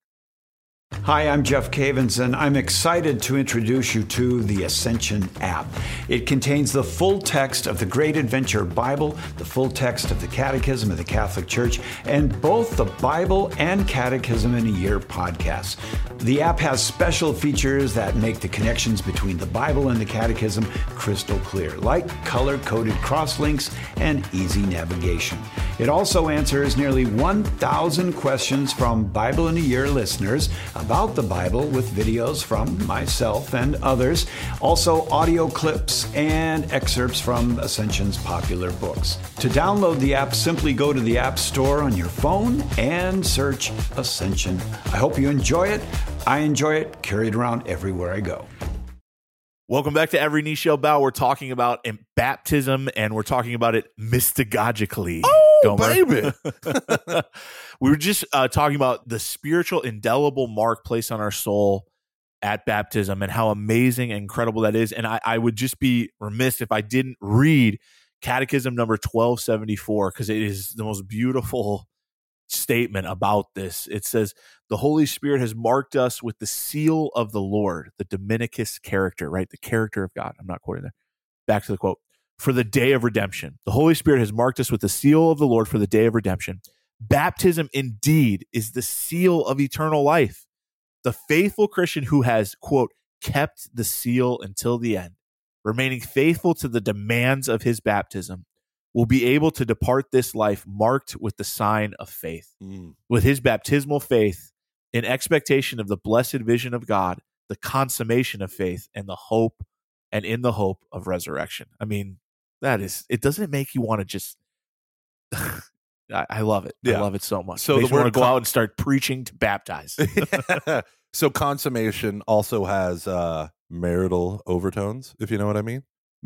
Hi, I'm Jeff Cavins, and I'm excited to introduce you to the Ascension app. It contains the full text of the Great Adventure Bible, the full text of the Catechism of the Catholic Church, and both the Bible and Catechism in a Year podcasts. The app has special features that make the connections between the Bible and the Catechism crystal clear, like color coded crosslinks and easy navigation. It also answers nearly 1,000 questions from Bible in a Year listeners about the Bible with videos from myself and others, also audio clips and excerpts from Ascension's popular books. To download the app, simply go to the App Store on your phone and search Ascension. I hope you enjoy it. I enjoy it, carry it around everywhere I go. Welcome back to Every Knee Shall Bow. We're talking about baptism and we're talking about it mystagogically. Oh, Gomer. baby. we were just uh, talking about the spiritual indelible mark placed on our soul at baptism and how amazing and incredible that is. And I, I would just be remiss if I didn't read Catechism number 1274 because it is the most beautiful statement about this. It says, The Holy Spirit has marked us with the seal of the Lord, the Dominicus character, right? The character of God. I'm not quoting there. Back to the quote. For the day of redemption. The Holy Spirit has marked us with the seal of the Lord for the day of redemption. Baptism indeed is the seal of eternal life. The faithful Christian who has, quote, kept the seal until the end, remaining faithful to the demands of his baptism, will be able to depart this life marked with the sign of faith. Mm. With his baptismal faith, in expectation of the blessed vision of God, the consummation of faith, and the hope, and in the hope of resurrection. I mean, that is, it doesn't make you want to just. I, I love it. I love it so much. So So the Makes want to go con- out and start preaching to baptize. so consummation also has uh marital overtones, if you know what I mean.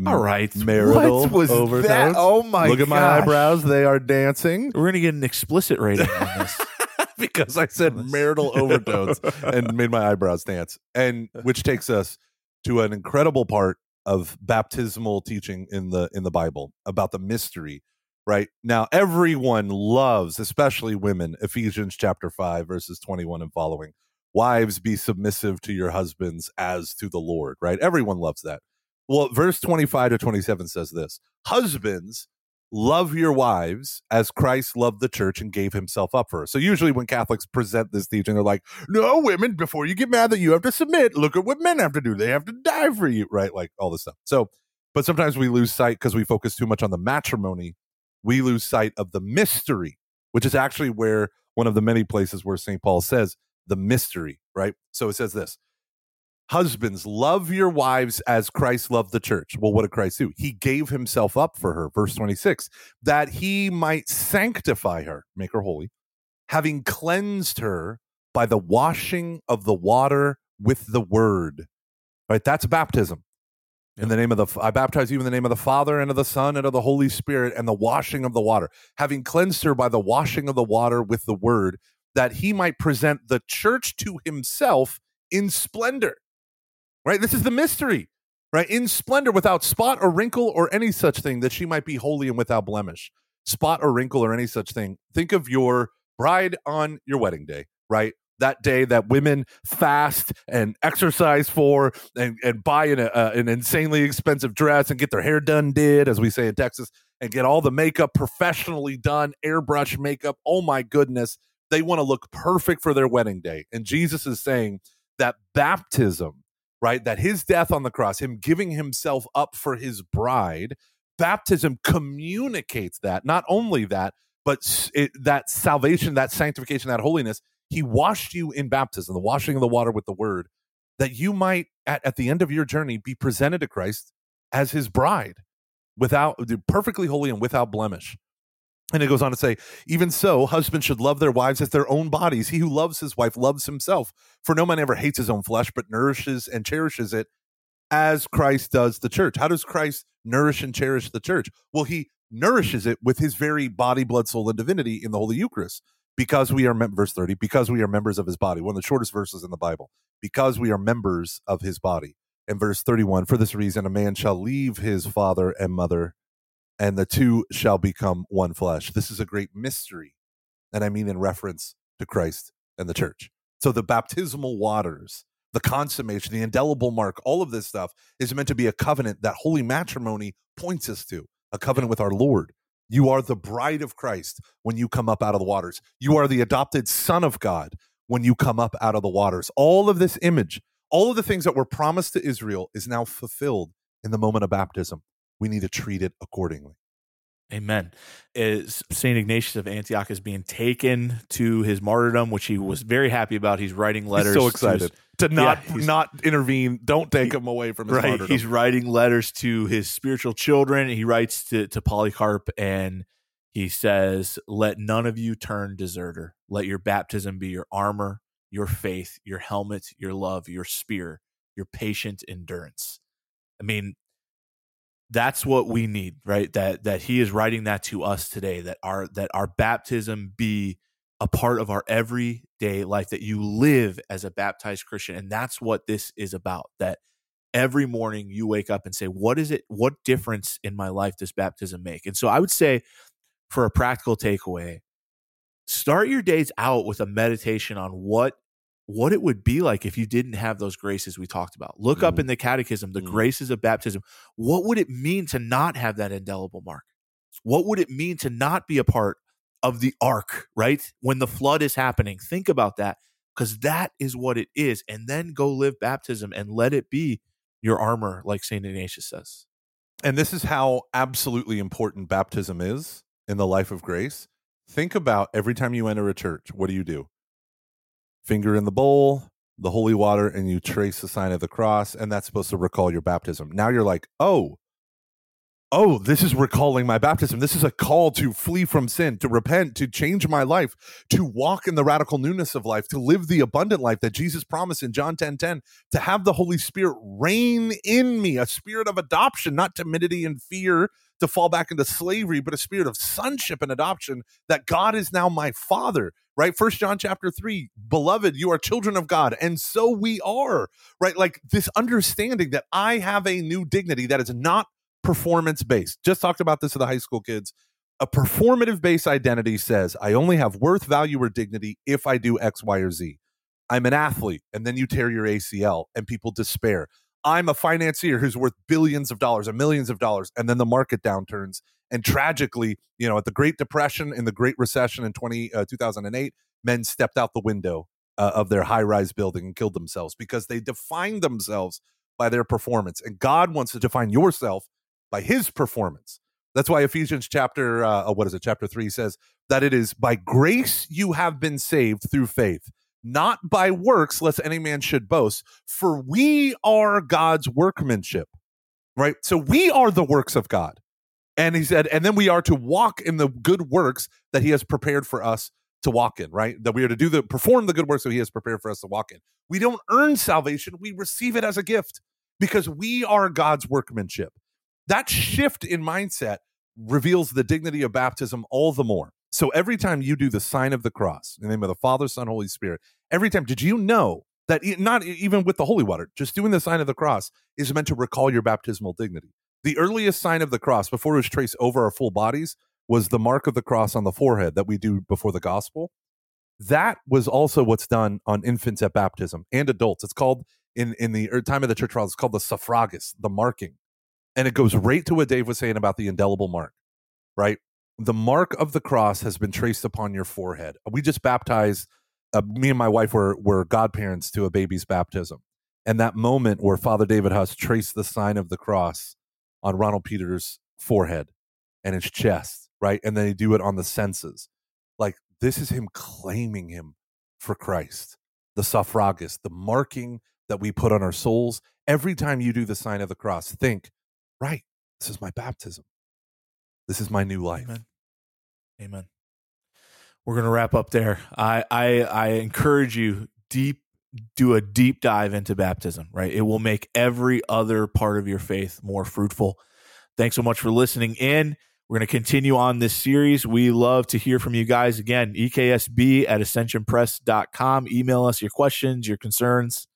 All right. Marital What was overtones. that? Oh my god. Look at my gosh. eyebrows. They are dancing We're gonna get an explicit rating on this. because I said marital overtones and made my eyebrows dance. And which takes us to an incredible part of baptismal teaching in the in the Bible about the mystery. Right now, everyone loves, especially women, Ephesians chapter 5, verses 21 and following. Wives, be submissive to your husbands as to the Lord, right? Everyone loves that. Well, verse 25 to 27 says this Husbands, love your wives as Christ loved the church and gave himself up for her. So usually when Catholics present this teaching, they're like, no, women, before you get mad that you have to submit, look at what men have to do. They have to die for you, right? Like all this stuff. So, but sometimes we lose sight because we focus too much on the matrimony. We lose sight of the mystery, which is actually where one of the many places where St. Paul says the mystery, right? So it says this Husbands, love your wives as Christ loved the church. Well, what did Christ do? He gave himself up for her, verse 26, that he might sanctify her, make her holy, having cleansed her by the washing of the water with the word. Right? That's baptism. In the name of the, I baptize you in the name of the Father and of the Son and of the Holy Spirit and the washing of the water, having cleansed her by the washing of the water with the word, that he might present the church to himself in splendor right? This is the mystery, right? In splendor, without spot or wrinkle or any such thing, that she might be holy and without blemish. Spot or wrinkle or any such thing. Think of your bride on your wedding day, right? That day that women fast and exercise for and, and buy an, uh, an insanely expensive dress and get their hair done did, as we say in Texas, and get all the makeup professionally done, airbrush makeup. Oh my goodness. They want to look perfect for their wedding day. And Jesus is saying that baptism, right, that his death on the cross, him giving himself up for his bride, baptism communicates that. Not only that, but it, that salvation, that sanctification, that holiness, he washed you in baptism, the washing of the water with the word, that you might, at, at the end of your journey, be presented to Christ as his bride, without uh, perfectly holy and without blemish. And it goes on to say, even so, husbands should love their wives as their own bodies. He who loves his wife loves himself. For no man ever hates his own flesh, but nourishes and cherishes it as Christ does the church. How does Christ nourish and cherish the church? Well, he nourishes it with his very body, blood, soul, and divinity in the Holy Eucharist. Because we are, verse 30, because we are members of his body, one of the shortest verses in the Bible, because we are members of his body. In verse 31, for this reason, a man shall leave his father and mother, and the two shall become one flesh. This is a great mystery. And I mean in reference to Christ and the church. So the baptismal waters, the consummation, the indelible mark, all of this stuff is meant to be a covenant that holy matrimony points us to a covenant with our Lord. You are the bride of Christ when you come up out of the waters. You are the adopted son of God when you come up out of the waters. All of this image, all of the things that were promised to Israel is now fulfilled in the moment of baptism. We need to treat it accordingly. Amen. Is Saint Ignatius of Antioch is being taken to his martyrdom, which he was very happy about. He's writing letters. He's so excited to, his, to not yeah, not intervene. Don't take he, him away from his right. Martyrdom. He's writing letters to his spiritual children. He writes to, to Polycarp and he says, "Let none of you turn deserter. Let your baptism be your armor, your faith, your helmet, your love, your spear, your patient endurance." I mean, that's what we need right? That that he is writing that to us today that our that our baptism be a part of our everyday life that you live as a baptized christian. And that's what this is about that every morning you wake up and say what is it what difference in my life does baptism make? And so i would say for a practical takeaway start your days out with a meditation on what what it would be like if you didn't have those graces we talked about. Look mm. up in the catechism the mm. graces of baptism. What would it mean to not have that indelible mark? What would it mean to not be a part of the ark, right? When the flood is happening. Think about that because that is what it is. And then go live baptism and let it be your armor, like St. Ignatius says. And this is how absolutely important baptism is in the life of grace. Think about every time you enter a church, what do you do? Finger in the bowl, the holy water, and you trace the sign of the cross, and that's supposed to recall your baptism. Now you're like, oh, oh, this is recalling my baptism. This is a call to flee from sin, to repent, to change my life, to walk in the radical newness of life, to live the abundant life that Jesus promised in John 10 10, to have the Holy Spirit reign in me, a spirit of adoption, not timidity and fear to fall back into slavery, but a spirit of sonship and adoption that God is now my father right? First john chapter 3 beloved you are children of god and so we are right? Like this understanding that i have a new dignity that is not performance based just talked about this to the high school kids. A performative based identity says i only have worth value or dignity if i do x y or z. I'm an athlete and then you tear your acl and people despair i'm a financier who's worth billions of dollars or millions of dollars and then the market downturns and tragically, you know, at the Great Depression and the Great Recession in 20, uh, 2008, men stepped out the window uh, of their high rise building and killed themselves because they defined themselves by their performance. And God wants to define yourself by his performance. That's why Ephesians chapter, uh, uh what is it, chapter 3 says that it is by grace you have been saved through faith, not by works, lest any man should boast. For we are God's workmanship, right? So we are the works of God. And he said, and then we are to walk in the good works that he has prepared for us to walk in, right? That we are to do the perform the good works that he has prepared for us to walk in. We don't earn salvation, we receive it as a gift because we are God's workmanship. That shift in mindset reveals the dignity of baptism all the more. So every time you do the sign of the cross, in the name of the Father, Son, Holy Spirit, every time, did you know that not even with the holy water, just doing the sign of the cross is meant to recall your baptismal dignity. The earliest sign of the cross, before it was traced over our full bodies, was the mark of the cross on the forehead that we do before the gospel. That was also what's done on infants at baptism and adults. It's called in in the er, time of the church fathers, it's called the sphragis, the marking, and it goes right to what Dave was saying about the indelible mark. Right, the mark of the cross has been traced upon your forehead. We just baptized. Uh, me and my wife were were godparents to a baby's baptism, and that moment where Father David Huss traced the sign of the cross on Ronald Peters' forehead and his chest, right, and then they do it on the senses. Like this is him claiming him for Christ. The sphragis, the marking that we put on our souls. Every time you do the sign of the cross, think, right, this is my baptism. This is my new life. Amen. Amen. We're gonna wrap up there. I I, I encourage you deep do a deep dive into baptism. Right, it will make every other part of your faith more fruitful. Thanks so much for listening in. We're going to continue on this series. We love to hear from you guys. Again, EKSB at ascensionpress.com. Email us your questions, your concerns,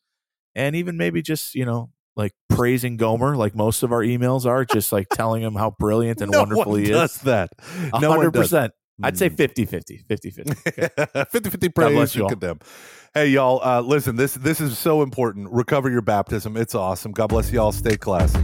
and even maybe just, you know, like praising Gomer, like most of our emails are, just like telling him how brilliant and no wonderful he is. that. No one does. 100%. I'd say Mm. 50 50. 50 50. 50 50 God praise and condemn. Hey, y'all, uh, listen, this, this is so important. Recover your baptism. It's awesome. God bless y'all. Stay classy.